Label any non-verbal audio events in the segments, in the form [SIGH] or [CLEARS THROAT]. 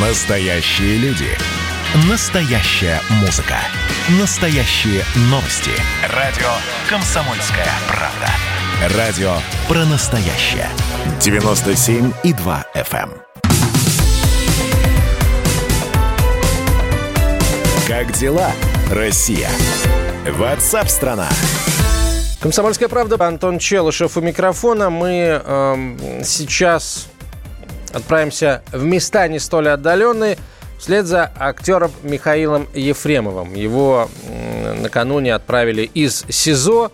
Настоящие люди. Настоящая музыка. Настоящие новости. Радио «Комсомольская правда». Радио про настоящее. 97,2 FM. эм. Как дела, Россия? Ватсап-страна! Комсомольская правда. Антон Челышев у микрофона. Мы эм, сейчас отправимся в места не столь отдаленные вслед за актером Михаилом Ефремовым. Его накануне отправили из СИЗО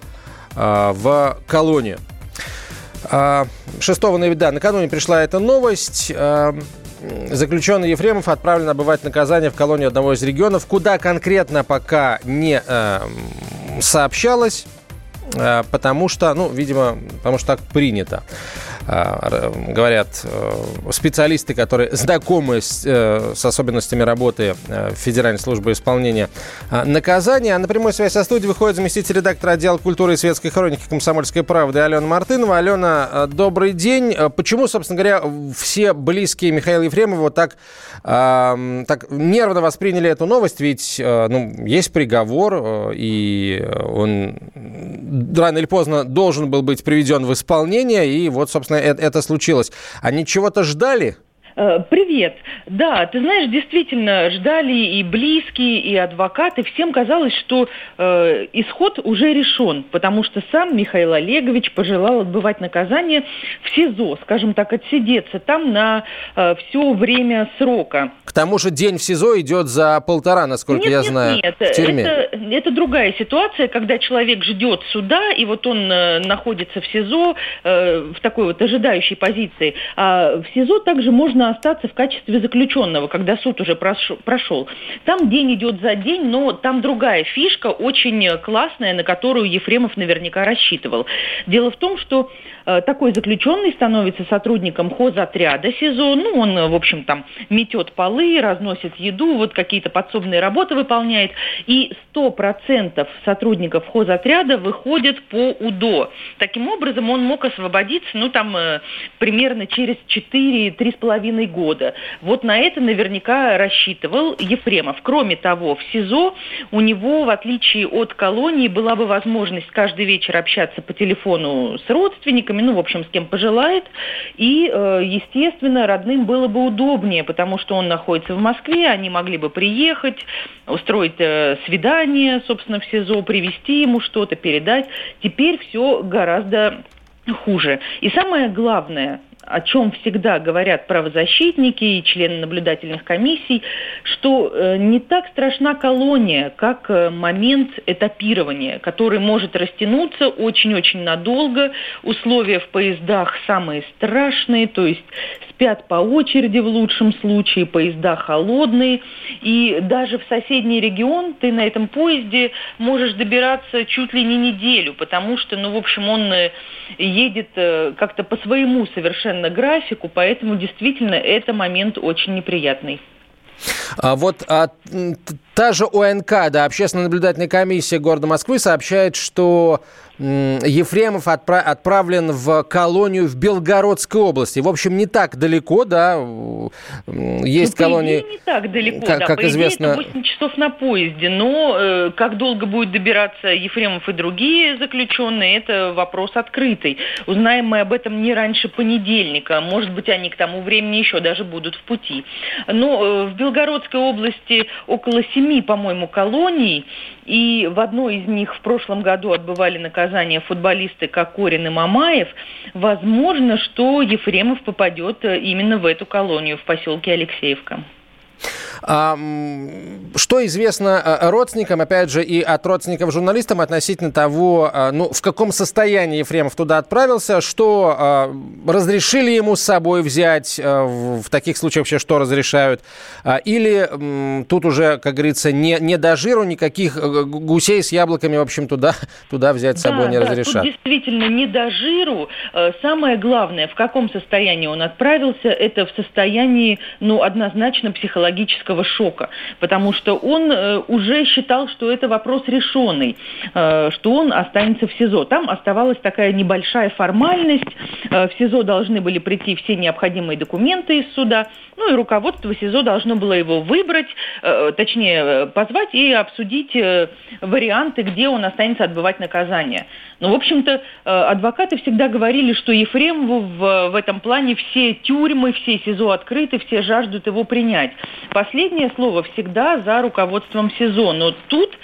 э, в колонию. А, 6 ноября, да, накануне пришла эта новость. А, Заключенный Ефремов отправлен отбывать наказание в колонию одного из регионов. Куда конкретно пока не э, сообщалось, потому что, ну, видимо, потому что так принято. Э, говорят э, специалисты, которые знакомы с, э, с особенностями работы э, Федеральной службы исполнения э, наказания. А на прямой связи со студией выходит заместитель редактора отдела культуры и светской хроники «Комсомольской правды» Алена Мартынова. Алена, добрый день. Почему, собственно говоря, все близкие Михаила Ефремова так, так нервно восприняли эту новость? Ведь ну, есть приговор, и он рано или поздно должен был быть приведен в исполнение, и вот, собственно, э- это случилось. Они чего-то ждали? Э, Привет. Да, ты знаешь, действительно, ждали и близкие, и адвокаты. Всем казалось, что э, исход уже решен, потому что сам Михаил Олегович пожелал отбывать наказание в СИЗО, скажем так, отсидеться там на э, все время срока. К тому же день в СИЗО идет за полтора, насколько нет, я нет, знаю, нет, в тюрьме. Это, это другая ситуация, когда человек ждет суда, и вот он э, находится в СИЗО э, в такой вот ожидающей позиции. А в СИЗО также можно остаться в качестве заключенного, когда суд уже прошел. Там день идет за день, но там другая фишка, очень классная, на которую Ефремов наверняка рассчитывал. Дело в том, что э, такой заключенный становится сотрудником хозотряда СИЗО, ну, он, в общем, там метет полы, разносит еду, вот какие-то подсобные работы выполняет, и 100% сотрудников хозотряда выходят по УДО. Таким образом, он мог освободиться, ну, там, э, примерно через 4-3,5 года. Вот на это наверняка рассчитывал Ефремов. Кроме того, в СИЗО у него, в отличие от колонии, была бы возможность каждый вечер общаться по телефону с родственниками, ну, в общем, с кем пожелает. И, э, естественно, родным было бы удобнее, потому что он находится в Москве, они могли бы приехать, устроить э, свидание, собственно, в СИЗО, привезти ему что-то, передать. Теперь все гораздо хуже. И самое главное, о чем всегда говорят правозащитники и члены наблюдательных комиссий, что э, не так страшна колония, как э, момент этапирования, который может растянуться очень-очень надолго. Условия в поездах самые страшные, то есть спят по очереди в лучшем случае, поезда холодные. И даже в соседний регион ты на этом поезде можешь добираться чуть ли не неделю, потому что, ну, в общем, он э, едет как-то по своему совершенно графику, поэтому действительно это момент очень неприятный. А вот а, та же ОНК, да, Общественная наблюдательная комиссия города Москвы сообщает, что Ефремов отпра- отправлен в колонию в Белгородской области. В общем, не так далеко, да, есть Ну, колонии... не так далеко, как- да. как по известно- идее, это 8 часов на поезде, но э, как долго будет добираться Ефремов и другие заключенные, это вопрос открытый. Узнаем мы об этом не раньше понедельника, может быть, они к тому времени еще даже будут в пути. Но э, в Белгородской области около семи, по-моему, колоний, и в одной из них в прошлом году отбывали наказание футболисты Кокорин и Мамаев. Возможно, что Ефремов попадет э, именно в эту колонию в поселке Алексеевка. Что известно а, родственникам, опять же, и от родственников журналистам относительно того, а, ну, в каком состоянии Ефремов туда отправился, что а, разрешили ему с собой взять, в, таких случаях вообще что разрешают, или тут уже, как говорится, не, не до жиру, никаких э, гу- гусей с яблоками, в общем, туда, [LAUGHS] туда взять с собой да, не да, разрешат. Тут действительно не до жиру. Э, Самое главное, в каком состоянии он отправился, это в состоянии, ну, однозначно психологического психологического шока, потому что он э, уже считал, что это вопрос решенный, э, что он останется в СИЗО. Там оставалась такая небольшая формальность, э, в СИЗО должны были прийти все необходимые документы из суда, ну и руководство СИЗО должно было его выбрать, точнее позвать и обсудить варианты, где он останется отбывать наказание. Но, в общем-то, адвокаты всегда говорили, что Ефремову в, в этом плане все тюрьмы, все СИЗО открыты, все жаждут его принять. Последнее слово всегда за руководством СИЗО. Но тут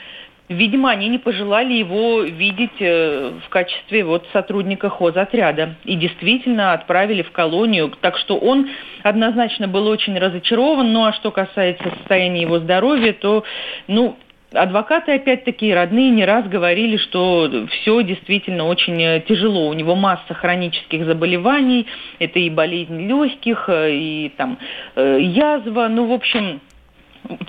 Видимо, они не пожелали его видеть э, в качестве вот сотрудника хозотряда и действительно отправили в колонию. Так что он однозначно был очень разочарован. Ну а что касается состояния его здоровья, то, ну, Адвокаты, опять-таки, родные не раз говорили, что все действительно очень э, тяжело. У него масса хронических заболеваний, это и болезнь легких, э, и там язва, ну, в общем,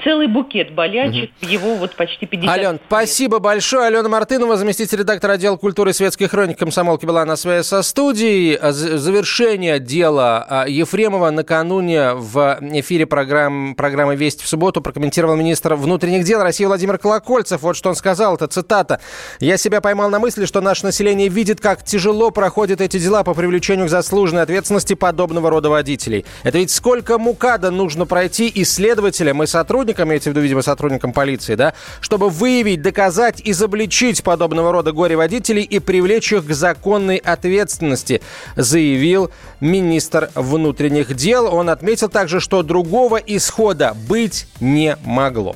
целый букет болячек, угу. его вот почти 50 Ален, лет. спасибо большое. Алена Мартынова, заместитель редактора отдела культуры и светской хроники комсомолки была на связи со студией. Завершение дела а, Ефремова накануне в эфире программ, программы «Вести в субботу» прокомментировал министр внутренних дел России Владимир Колокольцев. Вот что он сказал, это цитата. «Я себя поймал на мысли, что наше население видит, как тяжело проходят эти дела по привлечению к заслуженной ответственности подобного рода водителей. Это ведь сколько мукада нужно пройти исследователям и сотрудникам сотрудникам, имеется в виду, видимо, сотрудникам полиции, да, чтобы выявить, доказать, изобличить подобного рода горе-водителей и привлечь их к законной ответственности, заявил министр внутренних дел. Он отметил также, что другого исхода быть не могло.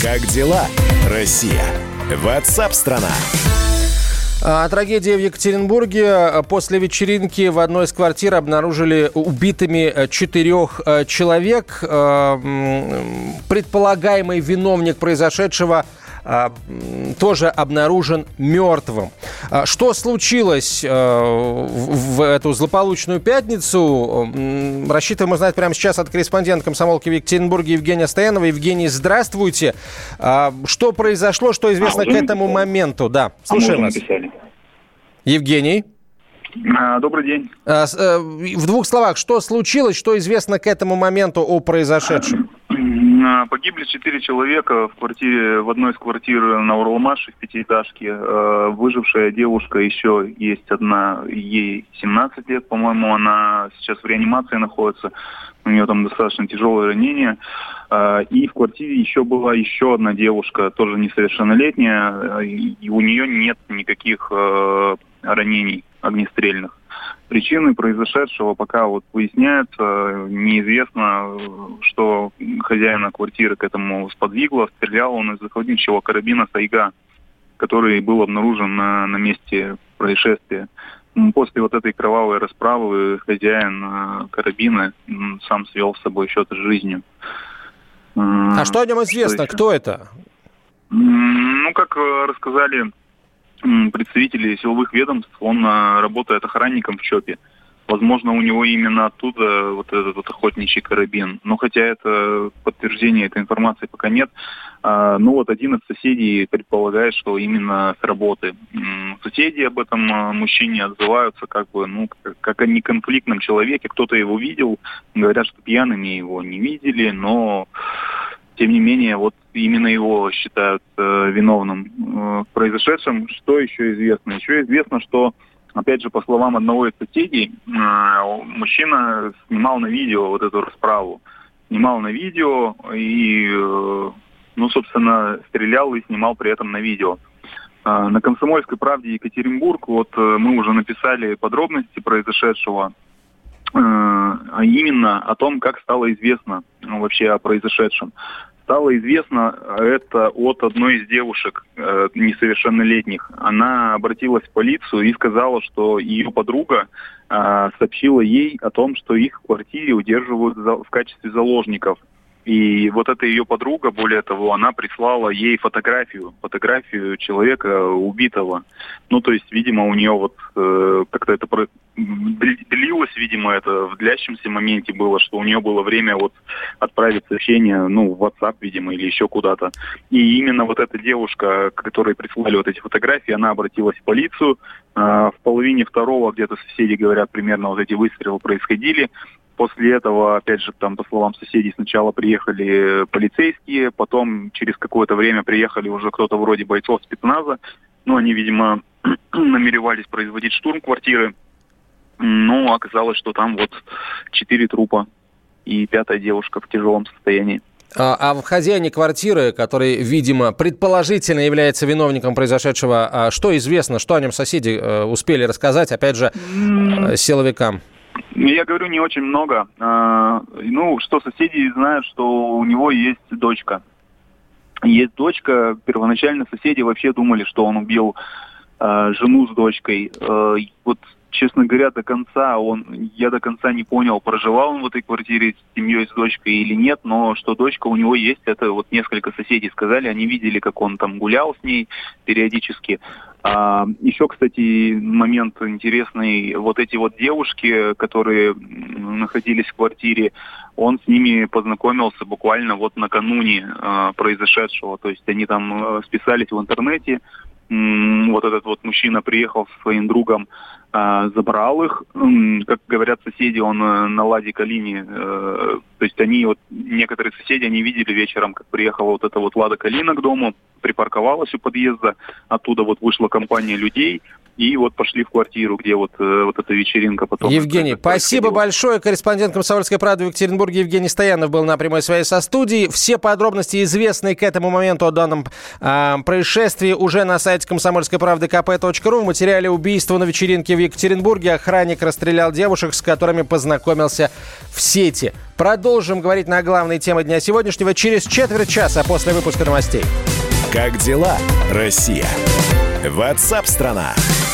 Как дела, Россия? Ватсап-страна! А, трагедия в Екатеринбурге. После вечеринки в одной из квартир обнаружили убитыми э, четырех э, человек. Э, предполагаемый виновник произошедшего а, тоже обнаружен мертвым. А, что случилось в эту злополучную пятницу? Рассчитываем узнать прямо сейчас от корреспондента комсомолки в Екатеринбурге Евгения Стоянова. Евгений, здравствуйте. А, что произошло, что известно а, к этому моменту? Да, слушаем а вас. Написали. Евгений. Добрый день. Э, в двух словах, что случилось, что известно к этому моменту о произошедшем? Погибли четыре человека в квартире, в одной из квартир на Уралмаше в пятиэтажке. Выжившая девушка еще есть одна, ей 17 лет, по-моему, она сейчас в реанимации находится. У нее там достаточно тяжелое ранение. И в квартире еще была еще одна девушка, тоже несовершеннолетняя, и у нее нет никаких э, ранений огнестрельных. Причины произошедшего пока вот выясняются. Неизвестно, что хозяина квартиры к этому сподвигло. Стрелял он из охотничьего карабина «Сайга», который был обнаружен на, на месте происшествия. После вот этой кровавой расправы хозяин э, карабина сам свел с собой счет с жизнью. А что о нем известно? Кто это? Ну, как э, рассказали представителей силовых ведомств, он а, работает охранником в ЧОПе. Возможно, у него именно оттуда вот этот вот охотничий карабин. Но хотя это подтверждения этой информации пока нет. А, ну вот один из соседей предполагает, что именно с работы. Соседи об этом а, мужчине отзываются как бы, ну, как о неконфликтном человеке. Кто-то его видел, говорят, что пьяными его не видели, но тем не менее, вот именно его считают э, виновным э, в произошедшем. Что еще известно? Еще известно, что, опять же, по словам одного из соседей, э, мужчина снимал на видео вот эту расправу. Снимал на видео и, э, ну, собственно, стрелял и снимал при этом на видео. Э, на «Комсомольской правде» Екатеринбург, вот э, мы уже написали подробности произошедшего, а именно о том, как стало известно ну, вообще о произошедшем стало известно это от одной из девушек э, несовершеннолетних. Она обратилась в полицию и сказала, что ее подруга э, сообщила ей о том, что их в квартире удерживают в качестве заложников. И вот эта ее подруга, более того, она прислала ей фотографию, фотографию человека убитого. Ну, то есть, видимо, у нее вот э, как-то это про... длилось, видимо, это в длящемся моменте было, что у нее было время вот отправить сообщение, ну, в WhatsApp, видимо, или еще куда-то. И именно вот эта девушка, которой прислали вот эти фотографии, она обратилась в полицию. Э, в половине второго где-то соседи говорят, примерно вот эти выстрелы происходили. После этого, опять же, там, по словам соседей, сначала приехали полицейские, потом через какое-то время приехали уже кто-то вроде бойцов спецназа. Ну, они, видимо, [CLEARS THROAT] намеревались производить штурм квартиры. Но оказалось, что там вот четыре трупа и пятая девушка в тяжелом состоянии. А, а в хозяине квартиры, который, видимо, предположительно является виновником произошедшего, а что известно, что о нем соседи э, успели рассказать, опять же, э, силовикам? Я говорю, не очень много. А, ну, что соседи знают, что у него есть дочка. Есть дочка. Первоначально соседи вообще думали, что он убил а, жену с дочкой. А, вот честно говоря, до конца он, я до конца не понял, проживал он в этой квартире с семьей, с дочкой или нет, но что дочка у него есть, это вот несколько соседей сказали, они видели, как он там гулял с ней периодически. А, еще, кстати, момент интересный, вот эти вот девушки, которые находились в квартире, он с ними познакомился буквально вот накануне а, произошедшего, то есть они там а, списались в интернете, вот этот вот мужчина приехал со своим другом, забрал их, как говорят соседи, он э, на Ладе Калине, э, то есть они вот, некоторые соседи, они видели вечером, как приехала вот эта вот Лада Калина к дому, припарковалась у подъезда, оттуда вот вышла компания людей, и вот пошли в квартиру, где вот, э, вот эта вечеринка потом. Евгений, спасибо большое. Корреспондент «Комсомольской правды» в Екатеринбурге Евгений Стоянов был на прямой связи со студией. Все подробности, известные к этому моменту о данном э, происшествии, уже на сайте «Комсомольской правды» kp.ru. В материале убийства на вечеринке в Екатеринбурге охранник расстрелял девушек, с которыми познакомился в сети. Продолжим говорить на главные темы дня сегодняшнего через четверть часа после выпуска новостей. Как дела, Россия? Ватсап-страна! страна